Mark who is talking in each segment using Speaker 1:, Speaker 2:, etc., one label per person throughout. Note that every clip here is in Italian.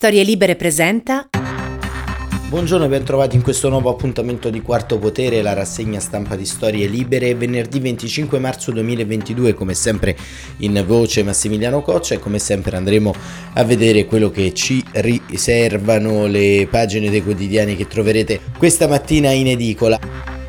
Speaker 1: Storie Libere presenta.
Speaker 2: Buongiorno e ben trovati in questo nuovo appuntamento di Quarto Potere, la rassegna stampa di Storie Libere, venerdì 25 marzo 2022, come sempre in voce Massimiliano Coccia e come sempre andremo a vedere quello che ci riservano le pagine dei quotidiani che troverete questa mattina in edicola.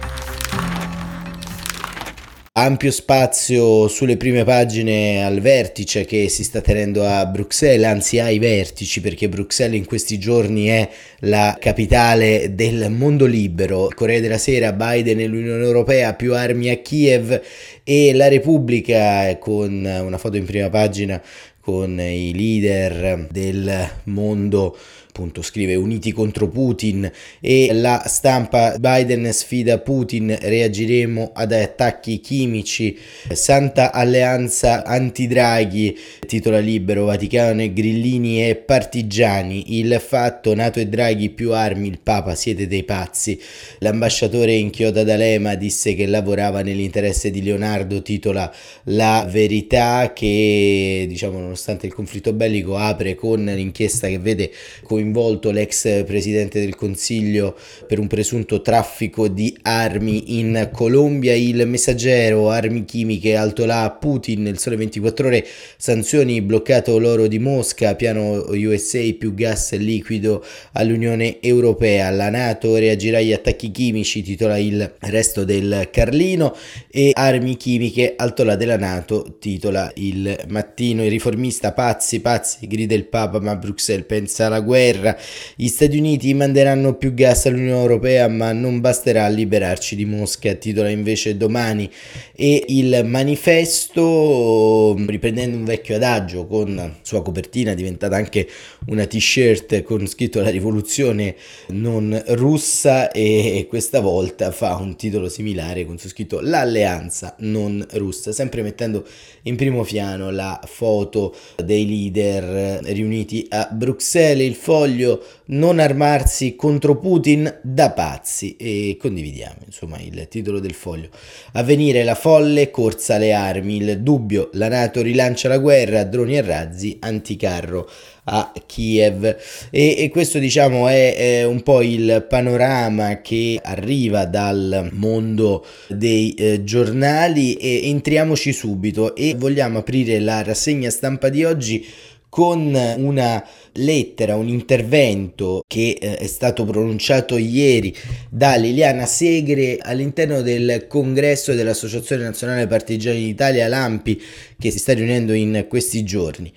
Speaker 2: Ampio spazio sulle prime pagine al vertice che si sta tenendo a Bruxelles, anzi ai vertici, perché Bruxelles in questi giorni è la capitale del mondo libero. Corea della Sera, Biden e l'Unione Europea, più armi a Kiev e la Repubblica con una foto in prima pagina con i leader del mondo appunto scrive uniti contro Putin e la stampa Biden sfida Putin reagiremo ad attacchi chimici. Santa Alleanza anti-Draghi titola libero Vaticano e Grillini e partigiani. Il fatto Nato e Draghi più armi il Papa siete dei pazzi. L'ambasciatore in Chiota d'Alema disse che lavorava nell'interesse di Leonardo titola La verità che diciamo nonostante il conflitto bellico apre con l'inchiesta che vede come coinvolto l'ex presidente del Consiglio per un presunto traffico di armi in Colombia, il messaggero armi chimiche alto là Putin, il sole 24 ore, sanzioni bloccato l'oro di Mosca, piano USA più gas liquido all'Unione Europea, la Nato reagirà agli attacchi chimici, titola il resto del Carlino e armi chimiche alto là della Nato, titola il mattino, il riformista pazzi, pazzi, grida il Papa ma Bruxelles pensa alla guerra guerra. Gli Stati Uniti manderanno più gas all'Unione Europea, ma non basterà liberarci di Mosca, titola invece domani. E il manifesto, riprendendo un vecchio adagio con sua copertina diventata anche una t-shirt con scritto la rivoluzione non russa e questa volta fa un titolo similare con su scritto l'alleanza non russa, sempre mettendo in primo piano la foto dei leader riuniti a Bruxelles, il foglio foglio non armarsi contro Putin da pazzi. E condividiamo insomma il titolo del foglio. Avvenire la folle corsa alle armi, il dubbio, la Nato rilancia la guerra, droni e razzi, anticarro a Kiev. E, e questo diciamo è, è, un po' il panorama che arriva dal mondo dei eh, giornali. E entriamoci subito e vogliamo aprire la rassegna stampa di oggi con una lettera, un intervento che eh, è stato pronunciato ieri da Liliana Segre all'interno del congresso dell'Associazione Nazionale Partigiani d'Italia, l'AMPI, che si sta riunendo in questi giorni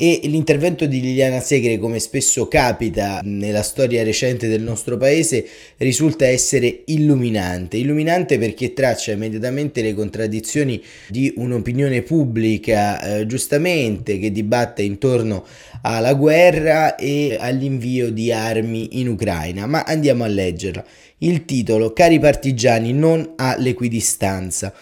Speaker 2: e l'intervento di Liliana Segre, come spesso capita nella storia recente del nostro paese, risulta essere illuminante. Illuminante perché traccia immediatamente le contraddizioni di un'opinione pubblica, eh, giustamente, che dibatte intorno alla guerra e all'invio di armi in Ucraina. Ma andiamo a leggerla. Il titolo, Cari partigiani, non all'equidistanza.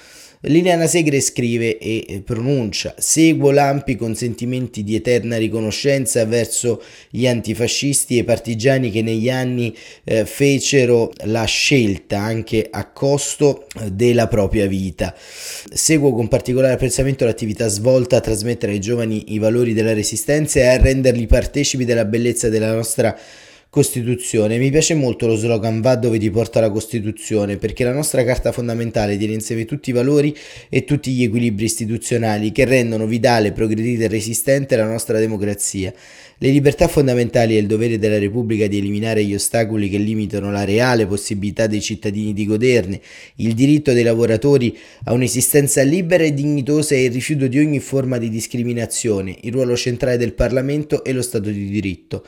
Speaker 2: Liliana Segre scrive e pronuncia seguo l'ampi con sentimenti di eterna riconoscenza verso gli antifascisti e partigiani che negli anni eh, fecero la scelta anche a costo eh, della propria vita. Seguo con particolare apprezzamento l'attività svolta a trasmettere ai giovani i valori della resistenza e a renderli partecipi della bellezza della nostra Costituzione. Mi piace molto lo slogan Va dove ti porta la Costituzione, perché la nostra carta fondamentale tiene insieme tutti i valori e tutti gli equilibri istituzionali che rendono vitale, progredita e resistente la nostra democrazia. Le libertà fondamentali e il dovere della Repubblica di eliminare gli ostacoli che limitano la reale possibilità dei cittadini di goderne, il diritto dei lavoratori a un'esistenza libera e dignitosa e il rifiuto di ogni forma di discriminazione, il ruolo centrale del Parlamento e lo Stato di diritto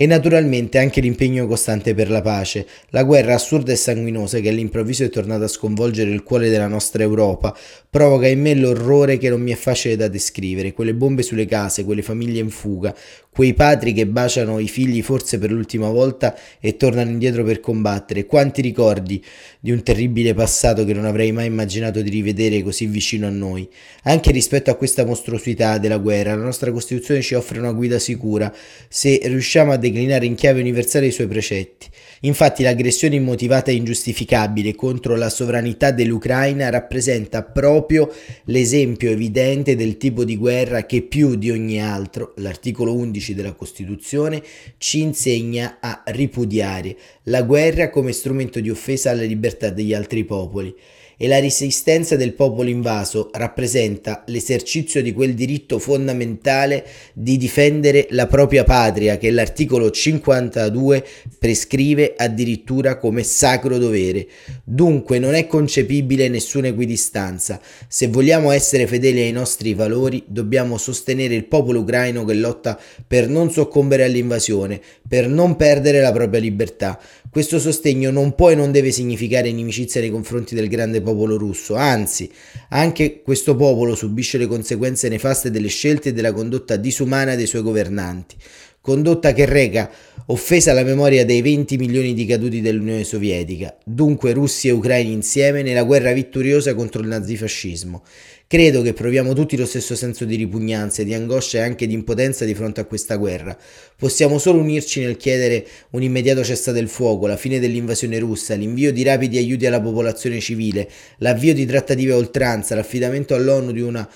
Speaker 2: e naturalmente anche l'impegno costante per la pace. La guerra assurda e sanguinosa che all'improvviso è tornata a sconvolgere il cuore della nostra Europa provoca in me l'orrore che non mi è facile da descrivere, quelle bombe sulle case, quelle famiglie in fuga, quei padri che baciano i figli forse per l'ultima volta e tornano indietro per combattere, quanti ricordi di un terribile passato che non avrei mai immaginato di rivedere così vicino a noi. Anche rispetto a questa mostruosità della guerra, la nostra Costituzione ci offre una guida sicura. Se riusciamo a declinare in chiave universale i suoi precetti. Infatti l'aggressione immotivata e ingiustificabile contro la sovranità dell'Ucraina rappresenta proprio l'esempio evidente del tipo di guerra che più di ogni altro, l'articolo 11 della Costituzione, ci insegna a ripudiare la guerra come strumento di offesa alla libertà degli altri popoli e la resistenza del popolo invaso rappresenta l'esercizio di quel diritto fondamentale di difendere la propria patria che l'articolo 52 prescrive addirittura come sacro dovere. Dunque non è concepibile nessuna equidistanza. Se vogliamo essere fedeli ai nostri valori, dobbiamo sostenere il popolo ucraino che lotta per non soccombere all'invasione, per non perdere la propria libertà. Questo sostegno non può e non deve significare inimicizia nei confronti del grande popolo russo, anzi, anche questo popolo subisce le conseguenze nefaste delle scelte e della condotta disumana dei suoi governanti, condotta che reca offesa alla memoria dei 20 milioni di caduti dell'Unione Sovietica, dunque russi e ucraini insieme nella guerra vittoriosa contro il nazifascismo. Credo che proviamo tutti lo stesso senso di ripugnanza, di angoscia e anche di impotenza di fronte a questa guerra. Possiamo solo unirci nel chiedere un immediato cessate del fuoco, la fine dell'invasione russa, l'invio di rapidi aiuti alla popolazione civile, l'avvio di trattative a oltranza, l'affidamento all'ONU di una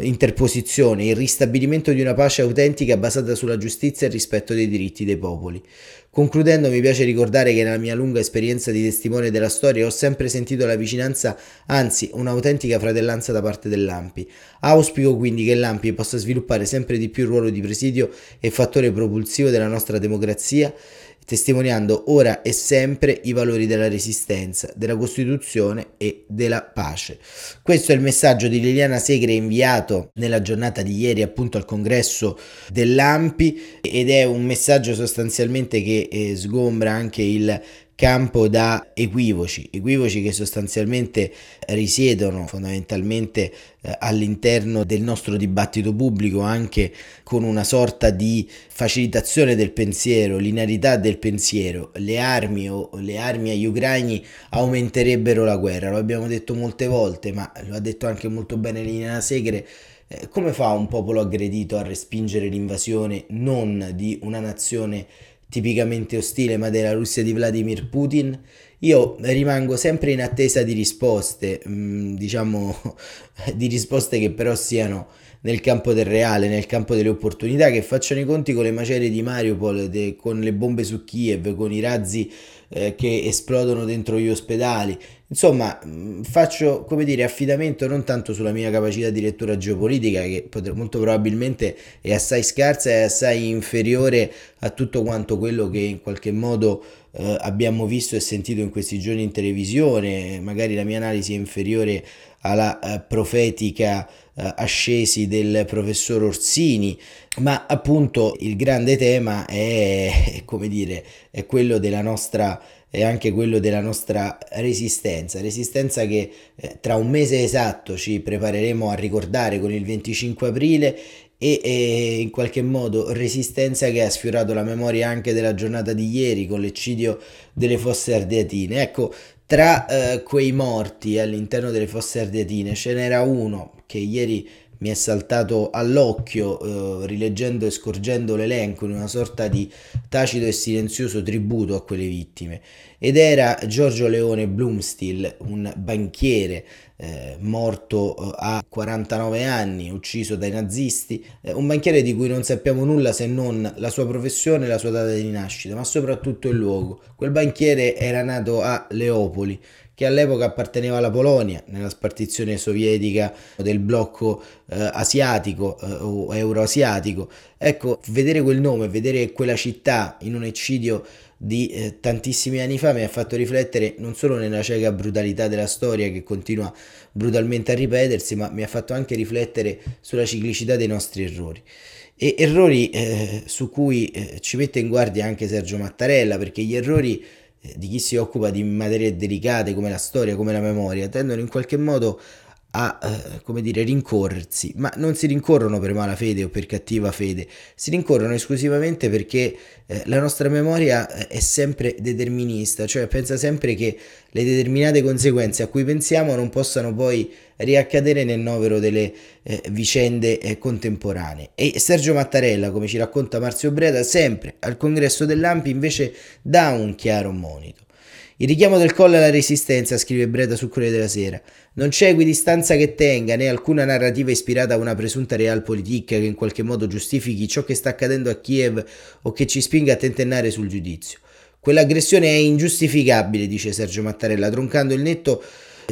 Speaker 2: interposizione, il ristabilimento di una pace autentica basata sulla giustizia e rispetto dei diritti dei popoli. Concludendo mi piace ricordare che nella mia lunga esperienza di testimone della storia ho sempre sentito la vicinanza, anzi un'autentica fratellanza da parte dell'AMPI. Auspico quindi che l'AMPI possa sviluppare sempre di più il ruolo di presidio e fattore propulsivo della nostra democrazia testimoniando ora e sempre i valori della resistenza, della Costituzione e della pace. Questo è il messaggio di Liliana Segre inviato nella giornata di ieri appunto al congresso dell'AMPI ed è un messaggio sostanzialmente che eh, sgombra anche il campo da equivoci, equivoci che sostanzialmente risiedono fondamentalmente eh, all'interno del nostro dibattito pubblico anche con una sorta di facilitazione del pensiero, linearità del pensiero. Le armi o le armi agli ucraini aumenterebbero la guerra, lo abbiamo detto molte volte, ma lo ha detto anche molto bene Lina Segre. Eh, come fa un popolo aggredito a respingere l'invasione non di una nazione tipicamente ostile ma della Russia di Vladimir Putin, io rimango sempre in attesa di risposte, mm, diciamo di risposte che però siano nel campo del reale, nel campo delle opportunità, che facciano i conti con le macerie di Mariupol, de, con le bombe su Kiev, con i razzi eh, che esplodono dentro gli ospedali. Insomma, mm, faccio come dire affidamento non tanto sulla mia capacità di lettura geopolitica, che molto probabilmente è assai scarsa e assai inferiore a tutto quanto quello che in qualche modo eh, abbiamo visto e sentito in questi giorni in televisione. Magari la mia analisi è inferiore alla eh, profetica eh, ascesi del professor Orsini, ma appunto il grande tema è, come dire, è quello della nostra è anche quello della nostra resistenza, resistenza che eh, tra un mese esatto ci prepareremo a ricordare con il 25 aprile e, e, in qualche modo resistenza che ha sfiorato la memoria anche della giornata di ieri con l'eccidio delle fosse ardeatine. Ecco, tra eh, quei morti all'interno delle fosse ardeatine ce n'era uno che ieri mi è saltato all'occhio eh, rileggendo e scorgendo l'elenco in una sorta di tacito e silenzioso tributo a quelle vittime ed era Giorgio Leone Blumstill, un banchiere eh, morto eh, a 49 anni, ucciso dai nazisti, eh, un banchiere di cui non sappiamo nulla se non la sua professione e la sua data di nascita, ma soprattutto il luogo. Quel banchiere era nato a Leopoli, che all'epoca apparteneva alla Polonia, nella spartizione sovietica del blocco eh, asiatico eh, o euroasiatico. Ecco, vedere quel nome, vedere quella città in un eccidio di eh, tantissimi anni fa mi ha fatto riflettere non solo nella cieca brutalità della storia che continua brutalmente a ripetersi, ma mi ha fatto anche riflettere sulla ciclicità dei nostri errori. E errori eh, su cui eh, ci mette in guardia anche Sergio Mattarella, perché gli errori eh, di chi si occupa di materie delicate come la storia, come la memoria, tendono in qualche modo a, eh, come dire, rincorrersi, ma non si rincorrono per mala fede o per cattiva fede, si rincorrono esclusivamente perché eh, la nostra memoria eh, è sempre determinista, cioè pensa sempre che le determinate conseguenze a cui pensiamo non possano poi riaccadere nel novero delle eh, vicende eh, contemporanee. E Sergio Mattarella, come ci racconta Marzio Breda, sempre al congresso dell'AMPI invece dà un chiaro monito. Il richiamo del colle alla resistenza, scrive Breda sul Corriere della Sera. Non c'è equidistanza che tenga, né alcuna narrativa ispirata a una presunta realpolitik che in qualche modo giustifichi ciò che sta accadendo a Kiev o che ci spinga a tentennare sul giudizio. Quell'aggressione è ingiustificabile, dice Sergio Mattarella, troncando il netto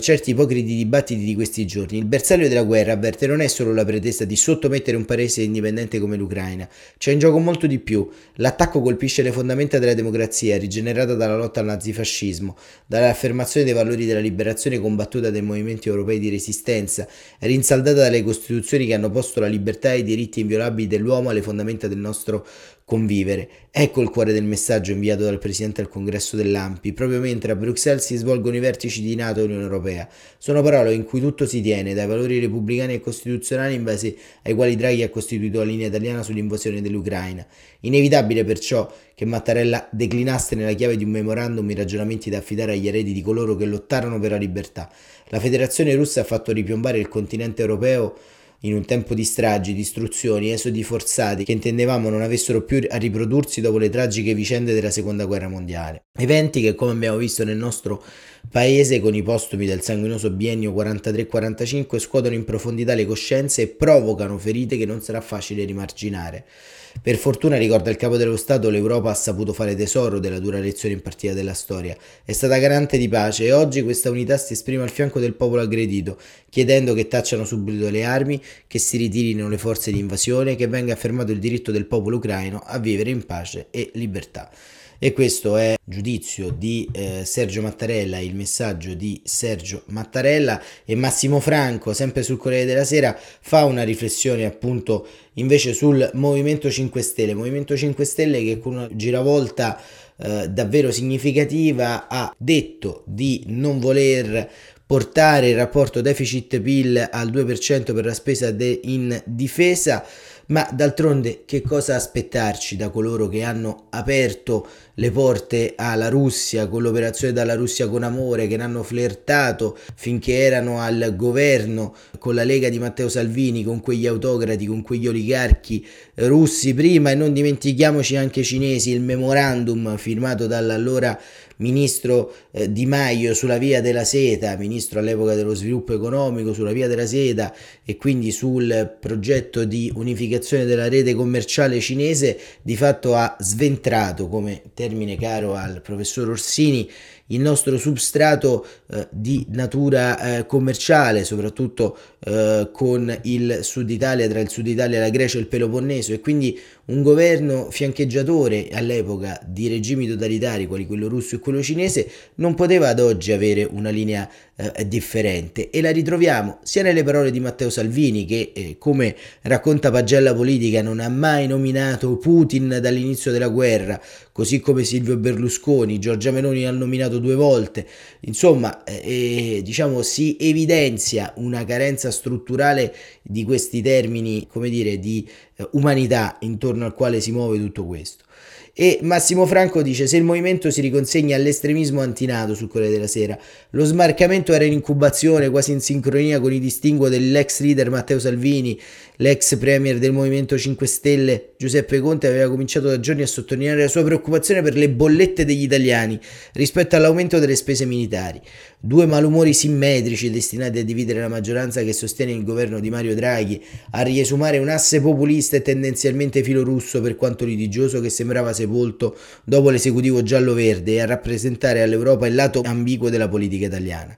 Speaker 2: certi ipocriti dibattiti di questi giorni. Il bersaglio della guerra, avverte, non è solo la pretesa di sottomettere un paese indipendente come l'Ucraina, c'è in gioco molto di più. L'attacco colpisce le fondamenta della democrazia, rigenerata dalla lotta al nazifascismo, dall'affermazione dei valori della liberazione combattuta dai movimenti europei di resistenza, rinsaldata dalle costituzioni che hanno posto la libertà e i diritti inviolabili dell'uomo alle fondamenta del nostro convivere. Ecco il cuore del messaggio inviato dal Presidente al congresso dell'AMPI, proprio mentre a Bruxelles si svolgono i vertici di NATO e Unione Europea. Sono parole in cui tutto si tiene, dai valori repubblicani e costituzionali in base ai quali Draghi ha costituito la linea italiana sull'invasione dell'Ucraina. Inevitabile perciò che Mattarella declinasse nella chiave di un memorandum i ragionamenti da affidare agli eredi di coloro che lottarono per la libertà. La Federazione russa ha fatto ripiombare il continente europeo in un tempo di stragi, distruzioni, esodi forzati che intendevamo non avessero più a riprodursi dopo le tragiche vicende della seconda guerra mondiale. Eventi che, come abbiamo visto nel nostro paese, con i postumi del sanguinoso biennio 43-45, scuotono in profondità le coscienze e provocano ferite che non sarà facile rimarginare. Per fortuna, ricorda il capo dello Stato, l'Europa ha saputo fare tesoro della dura lezione impartita della storia. È stata garante di pace e oggi questa unità si esprime al fianco del popolo aggredito, chiedendo che tacciano subito le armi, che si ritirino le forze di invasione, che venga affermato il diritto del popolo ucraino a vivere in pace e libertà. E questo è giudizio di eh, Sergio Mattarella, il messaggio di Sergio Mattarella e Massimo Franco, sempre sul Corriere della Sera, fa una riflessione appunto invece sul Movimento 5 Stelle. Movimento 5 Stelle che con una giravolta eh, davvero significativa ha detto di non voler portare il rapporto deficit-PIL al 2% per la spesa de- in difesa ma d'altronde che cosa aspettarci da coloro che hanno aperto le porte alla Russia con l'operazione dalla Russia con amore, che ne hanno flirtato finché erano al governo con la Lega di Matteo Salvini, con quegli autocrati, con quegli oligarchi russi prima? E non dimentichiamoci anche cinesi, il memorandum firmato dall'allora ministro eh, Di Maio sulla via della seta, ministro all'epoca dello sviluppo economico, sulla via della seta e quindi sul progetto di unificazione della rete commerciale cinese, di fatto ha sventrato, come termine caro al professor Orsini, il nostro substrato eh, di natura eh, commerciale, soprattutto eh, con il Sud Italia, tra il Sud Italia, la Grecia e il Peloponneso, e quindi un governo fiancheggiatore all'epoca di regimi totalitari, quali quello russo e quello cinese, non poteva ad oggi avere una linea eh, differente. E la ritroviamo sia nelle parole di Matteo Salvini che, eh, come racconta Pagella Politica, non ha mai nominato Putin dall'inizio della guerra, così come Silvio Berlusconi, Giorgia Meloni ha nominato due volte, insomma, eh, diciamo si evidenzia una carenza strutturale di questi termini, come dire, di eh, umanità intorno al quale si muove tutto questo. E Massimo Franco dice: Se il movimento si riconsegna all'estremismo antinato sul Corriere della Sera, lo smarcamento era in incubazione, quasi in sincronia con i distinguo dell'ex leader Matteo Salvini, l'ex premier del Movimento 5 Stelle Giuseppe Conte aveva cominciato da giorni a sottolineare la sua preoccupazione per le bollette degli italiani rispetto all'aumento delle spese militari. Due malumori simmetrici destinati a dividere la maggioranza che sostiene il governo di Mario Draghi, a riesumare un asse populista e tendenzialmente filorusso per quanto litigioso che sembrava sepolto dopo l'esecutivo giallo-verde e a rappresentare all'Europa il lato ambiguo della politica italiana.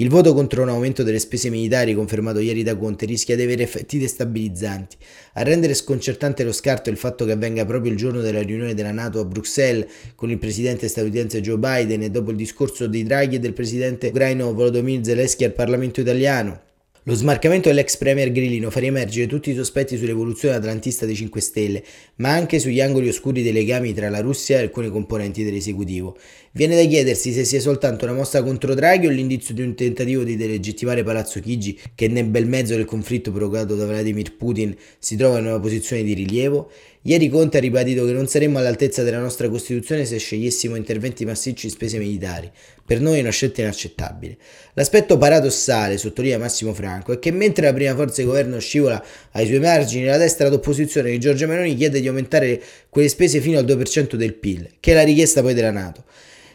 Speaker 2: Il voto contro un aumento delle spese militari confermato ieri da Conte rischia di avere effetti destabilizzanti. A rendere sconcertante lo scarto il fatto che avvenga proprio il giorno della riunione della Nato a Bruxelles con il presidente statunitense Joe Biden e dopo il discorso di Draghi e del presidente ucraino Volodymyr Zelensky al Parlamento italiano. Lo smarcamento dell'ex premier grillino fa riemergere tutti i sospetti sull'evoluzione atlantista dei 5 Stelle, ma anche sugli angoli oscuri dei legami tra la Russia e alcuni componenti dell'esecutivo. Viene da chiedersi se sia soltanto una mossa contro Draghi o l'indizio di un tentativo di delegittimare Palazzo Chigi, che nel bel mezzo del conflitto provocato da Vladimir Putin si trova in una posizione di rilievo. Ieri Conte ha ribadito che non saremmo all'altezza della nostra Costituzione se scegliessimo interventi massicci in spese militari. Per noi è una scelta inaccettabile. L'aspetto paradossale, sottolinea Massimo Franco, è che mentre la prima forza di governo scivola ai suoi margini, la destra d'opposizione di Giorgia Meloni chiede di aumentare quelle spese fino al 2% del PIL, che è la richiesta poi della Nato.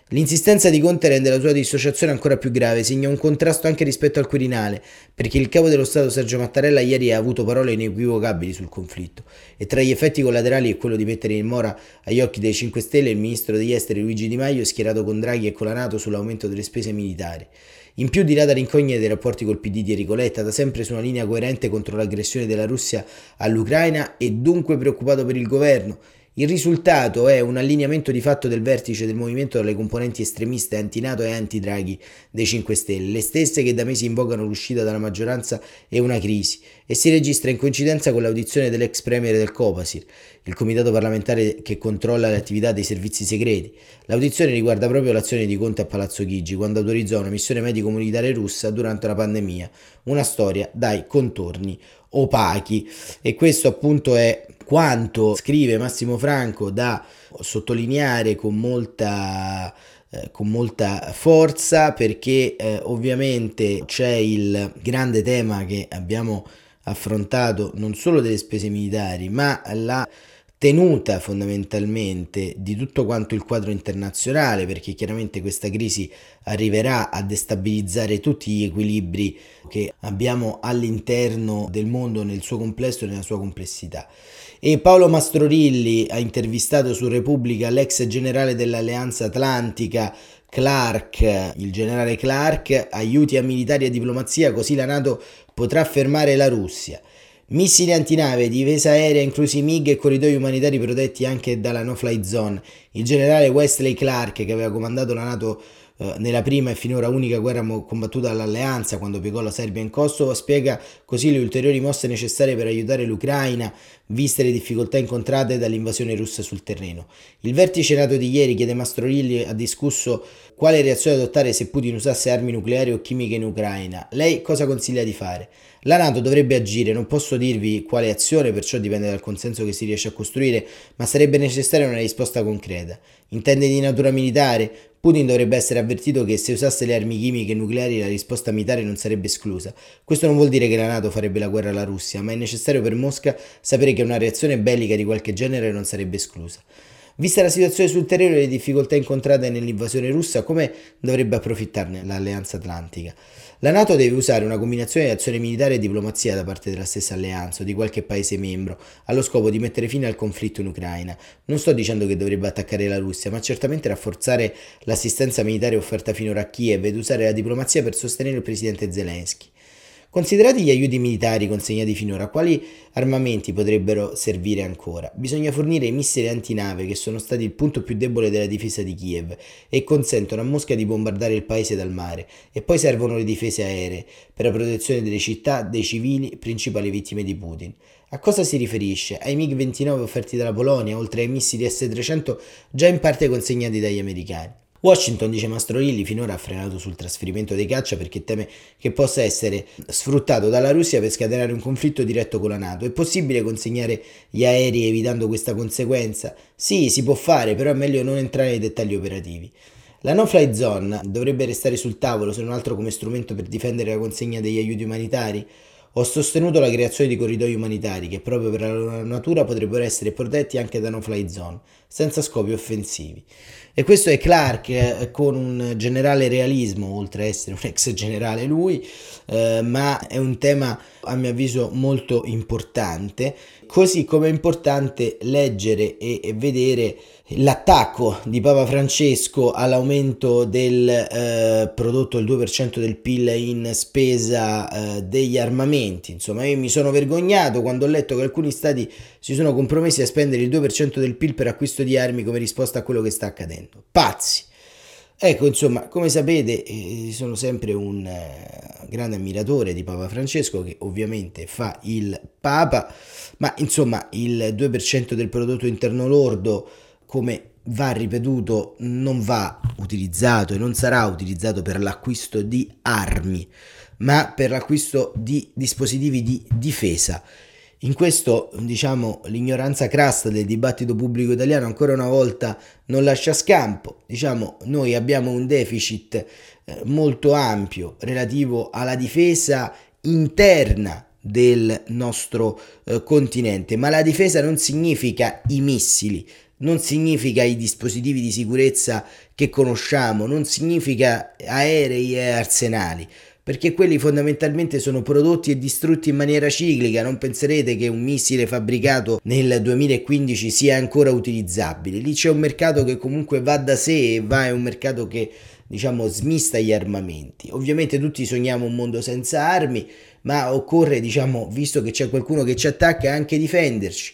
Speaker 2: L'insistenza di Conte rende la sua dissociazione ancora più grave, segna un contrasto anche rispetto al Quirinale, perché il capo dello Stato Sergio Mattarella ieri ha avuto parole inequivocabili sul conflitto e tra gli effetti collaterali è quello di mettere in mora agli occhi dei 5 Stelle il ministro degli esteri Luigi Di Maio schierato con Draghi e con la Nato sull'aumento delle spese militari. In più di là dall'incognita dei rapporti col PD di Enrico Letta, da sempre su una linea coerente contro l'aggressione della Russia all'Ucraina e dunque preoccupato per il governo, il risultato è un allineamento di fatto del vertice del movimento dalle componenti estremiste anti-NATO e anti-Draghi dei 5 Stelle, le stesse che da mesi invocano l'uscita dalla maggioranza e una crisi, e si registra in coincidenza con l'audizione dell'ex premier del Copasir, il comitato parlamentare che controlla le attività dei servizi segreti. L'audizione riguarda proprio l'azione di Conte a Palazzo Chigi quando autorizzò una missione medico-militare russa durante la pandemia, una storia dai contorni opachi e questo appunto è quanto scrive Massimo Franco da sottolineare con molta, eh, con molta forza perché eh, ovviamente c'è il grande tema che abbiamo affrontato non solo delle spese militari ma la tenuta fondamentalmente di tutto quanto il quadro internazionale perché chiaramente questa crisi arriverà a destabilizzare tutti gli equilibri che abbiamo all'interno del mondo nel suo complesso e nella sua complessità. E Paolo Mastrorilli ha intervistato su Repubblica l'ex generale dell'Alleanza Atlantica Clark, il generale Clark, aiuti a militari e diplomazia così la Nato potrà fermare la Russia. Missili antinave, difesa aerea, inclusi MiG e corridoi umanitari protetti anche dalla no-fly zone. Il generale Wesley Clark, che aveva comandato la NATO eh, nella prima e finora unica guerra combattuta dall'alleanza quando piegò la Serbia in Kosovo, spiega così le ulteriori mosse necessarie per aiutare l'Ucraina, viste le difficoltà incontrate dall'invasione russa sul terreno. Il vertice NATO di ieri, chiede Mastrorilli, ha discusso quale reazione adottare se Putin usasse armi nucleari o chimiche in Ucraina. Lei cosa consiglia di fare? La Nato dovrebbe agire, non posso dirvi quale azione, perciò dipende dal consenso che si riesce a costruire, ma sarebbe necessaria una risposta concreta. Intende di natura militare? Putin dovrebbe essere avvertito che se usasse le armi chimiche e nucleari la risposta militare non sarebbe esclusa. Questo non vuol dire che la Nato farebbe la guerra alla Russia, ma è necessario per Mosca sapere che una reazione bellica di qualche genere non sarebbe esclusa. Vista la situazione sul terreno e le difficoltà incontrate nell'invasione russa, come dovrebbe approfittarne l'Alleanza Atlantica? La Nato deve usare una combinazione di azione militare e diplomazia da parte della stessa alleanza o di qualche paese membro, allo scopo di mettere fine al conflitto in Ucraina. Non sto dicendo che dovrebbe attaccare la Russia, ma certamente rafforzare l'assistenza militare offerta finora a Kiev ed usare la diplomazia per sostenere il presidente Zelensky. Considerati gli aiuti militari consegnati finora, quali armamenti potrebbero servire ancora? Bisogna fornire i missili antinave che sono stati il punto più debole della difesa di Kiev e consentono a Mosca di bombardare il paese dal mare e poi servono le difese aeree per la protezione delle città, dei civili, principali vittime di Putin. A cosa si riferisce? Ai MiG-29 offerti dalla Polonia, oltre ai missili S-300 già in parte consegnati dagli americani. Washington, dice Mastroilli, finora ha frenato sul trasferimento dei caccia perché teme che possa essere sfruttato dalla Russia per scatenare un conflitto diretto con la Nato. È possibile consegnare gli aerei evitando questa conseguenza? Sì, si può fare, però è meglio non entrare nei dettagli operativi. La no-fly zone dovrebbe restare sul tavolo se non altro come strumento per difendere la consegna degli aiuti umanitari? Ho sostenuto la creazione di corridoi umanitari che proprio per la loro natura potrebbero essere protetti anche da no-fly zone, senza scopi offensivi. E questo è Clark eh, con un generale realismo, oltre a essere un ex generale lui, eh, ma è un tema a mio avviso molto importante, così come è importante leggere e, vedere l'attacco di Papa Francesco all'aumento del eh, prodotto il 2% del PIL in spesa eh, degli armamenti. Insomma, io mi sono vergognato quando ho letto che alcuni stati si sono compromessi a spendere il 2% del PIL per acquisto di armi come risposta a quello che sta accadendo. Pazzi. Ecco, insomma, come sapete, eh, sono sempre un eh, grande ammiratore di Papa Francesco, che ovviamente fa il Papa, ma insomma il 2% del prodotto interno lordo, come va ripetuto, non va utilizzato e non sarà utilizzato per l'acquisto di armi, ma per l'acquisto di dispositivi di difesa. In questo, diciamo, l'ignoranza crasta del dibattito pubblico italiano ancora una volta non lascia scampo. Diciamo, noi abbiamo un deficit eh, molto ampio relativo alla difesa interna del nostro eh, continente, ma la difesa non significa i missili, non significa i dispositivi di sicurezza che conosciamo, non significa aerei e arsenali perché quelli fondamentalmente sono prodotti e distrutti in maniera ciclica, non penserete che un missile fabbricato nel 2015 sia ancora utilizzabile, lì c'è un mercato che comunque va da sé e va è un mercato che diciamo smista gli armamenti. Ovviamente tutti sogniamo un mondo senza armi, ma occorre, diciamo, visto che c'è qualcuno che ci attacca, anche difenderci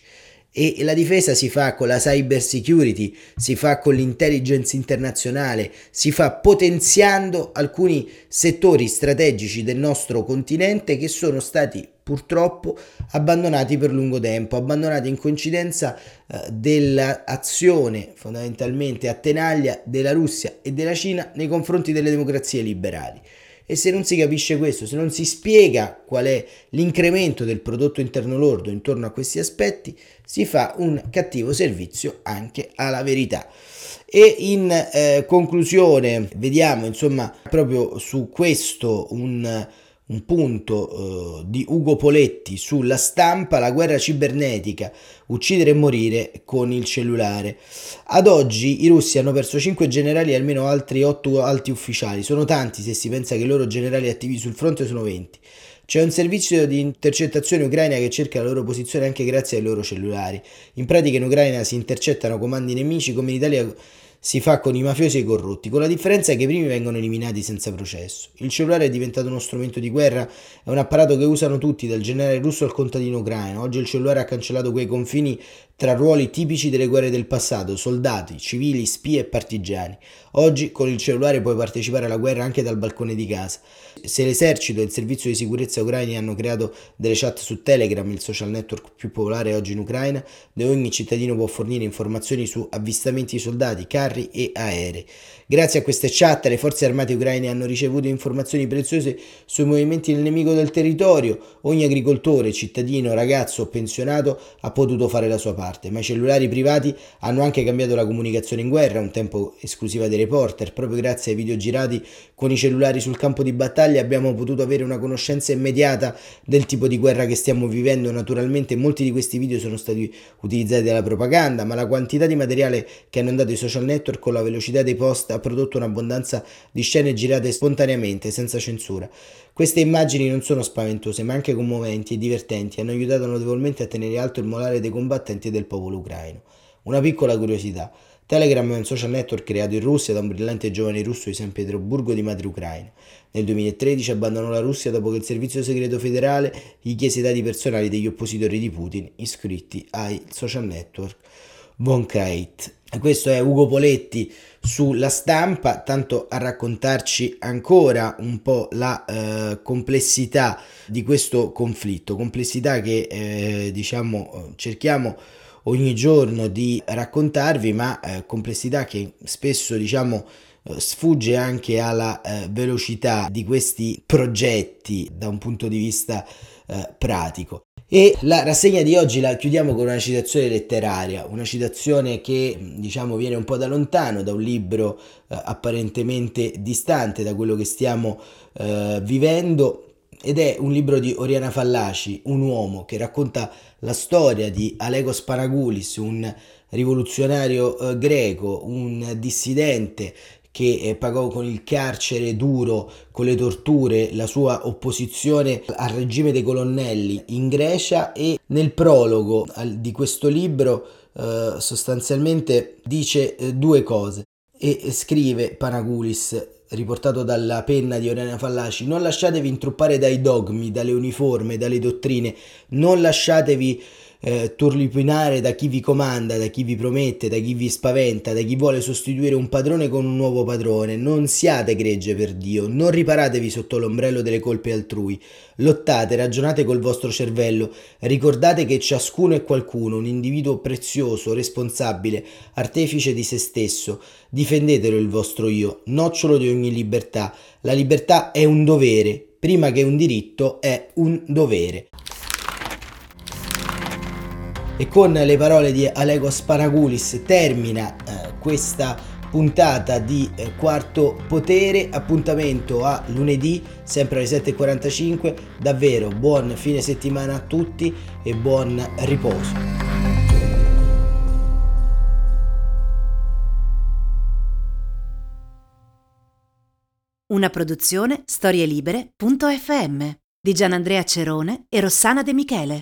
Speaker 2: e la difesa si fa con la cyber security, si fa con l'intelligence internazionale, si fa potenziando alcuni settori strategici del nostro continente che sono stati purtroppo abbandonati per lungo tempo, abbandonati in coincidenza eh, dell'azione fondamentalmente a tenaglia della Russia e della Cina nei confronti delle democrazie liberali. E se non si capisce questo, se non si spiega qual è l'incremento del prodotto interno lordo intorno a questi aspetti, si fa un cattivo servizio anche alla verità. E in eh, conclusione, vediamo insomma proprio su questo un un punto uh, di Ugo Poletti sulla stampa, la guerra cibernetica, uccidere e morire con il cellulare. Ad oggi i russi hanno perso 5 generali e almeno altri 8 alti ufficiali, sono tanti se si pensa che i loro generali attivi sul fronte sono 20. C'è un servizio di intercettazione ucraina che cerca la loro posizione anche grazie ai loro cellulari. In pratica in Ucraina si intercettano comandi nemici come in Italia si fa con i mafiosi e i corrotti, con la differenza che i primi vengono eliminati senza processo. Il cellulare è diventato uno strumento di guerra, è un apparato che usano tutti, dal generale russo al contadino ucraino. Oggi il cellulare ha cancellato quei confini tra ruoli tipici delle guerre del passato, soldati, civili, spie e partigiani. Oggi con il cellulare puoi partecipare alla guerra anche dal balcone di casa. Se l'esercito e il servizio di sicurezza ucraini hanno creato delle chat su Telegram, il social network più popolare oggi in Ucraina, dove ogni cittadino può fornire informazioni su avvistamenti di soldati, carri e aerei. Grazie a queste chat le forze armate ucraine hanno ricevuto informazioni preziose sui movimenti del nemico del territorio. Ogni agricoltore, cittadino, ragazzo o pensionato ha potuto fare la sua parte, ma i cellulari privati hanno anche cambiato la comunicazione in guerra, un tempo esclusiva dei reporter. Proprio grazie ai video girati con i cellulari sul campo di battaglia abbiamo potuto avere una conoscenza immediata del tipo di guerra che stiamo vivendo. Naturalmente molti di questi video sono stati utilizzati dalla propaganda, ma la quantità di materiale che hanno dato i social network con la velocità dei post prodotto un'abbondanza di scene girate spontaneamente, senza censura. Queste immagini non sono spaventose, ma anche commoventi e divertenti, hanno aiutato notevolmente a tenere alto il morale dei combattenti e del popolo ucraino. Una piccola curiosità. Telegram è un social network creato in Russia da un brillante giovane russo di San Pietroburgo di madre ucraina. Nel 2013 abbandonò la Russia dopo che il servizio segreto federale gli chiese i dati personali degli oppositori di Putin iscritti ai social network Von Kreit. Questo è Ugo Poletti sulla stampa, tanto a raccontarci ancora un po' la eh, complessità di questo conflitto, complessità che eh, diciamo cerchiamo ogni giorno di raccontarvi, ma eh, complessità che spesso diciamo eh, sfugge anche alla eh, velocità di questi progetti da un punto di vista eh, pratico. E la rassegna di oggi la chiudiamo con una citazione letteraria, una citazione che diciamo viene un po' da lontano, da un libro eh, apparentemente distante da quello che stiamo eh, vivendo ed è un libro di Oriana Fallaci, un uomo che racconta la storia di Alekos Panagoulis, un rivoluzionario eh, greco, un dissidente che eh, pagò con il carcere duro, con le torture, la sua opposizione al regime dei colonnelli in Grecia e nel prologo di questo libro eh, sostanzialmente dice eh, due cose. E scrive Panagoulis riportato dalla penna di Oriana Fallaci, non lasciatevi intruppare dai dogmi, dalle uniforme, dalle dottrine, non lasciatevi eh, turlupinare da chi vi comanda, da chi vi promette, da chi vi spaventa, da chi vuole sostituire un padrone con un nuovo padrone. Non siate gregge per Dio, non riparatevi sotto l'ombrello delle colpe altrui. Lottate, ragionate col vostro cervello, ricordate che ciascuno è qualcuno, un individuo prezioso, responsabile, artefice di se stesso. Difendetelo il vostro io, nocciolo di ogni libertà. La libertà è un dovere, prima che un diritto è un dovere. E con le parole di Alego Sparagulis termina eh, questa puntata di eh, Quarto Potere, appuntamento a lunedì, sempre alle 7.45, davvero buon fine settimana a tutti e buon riposo.
Speaker 1: Una produzione storielibere.fm di Gianandrea Cerone e Rossana De Michele.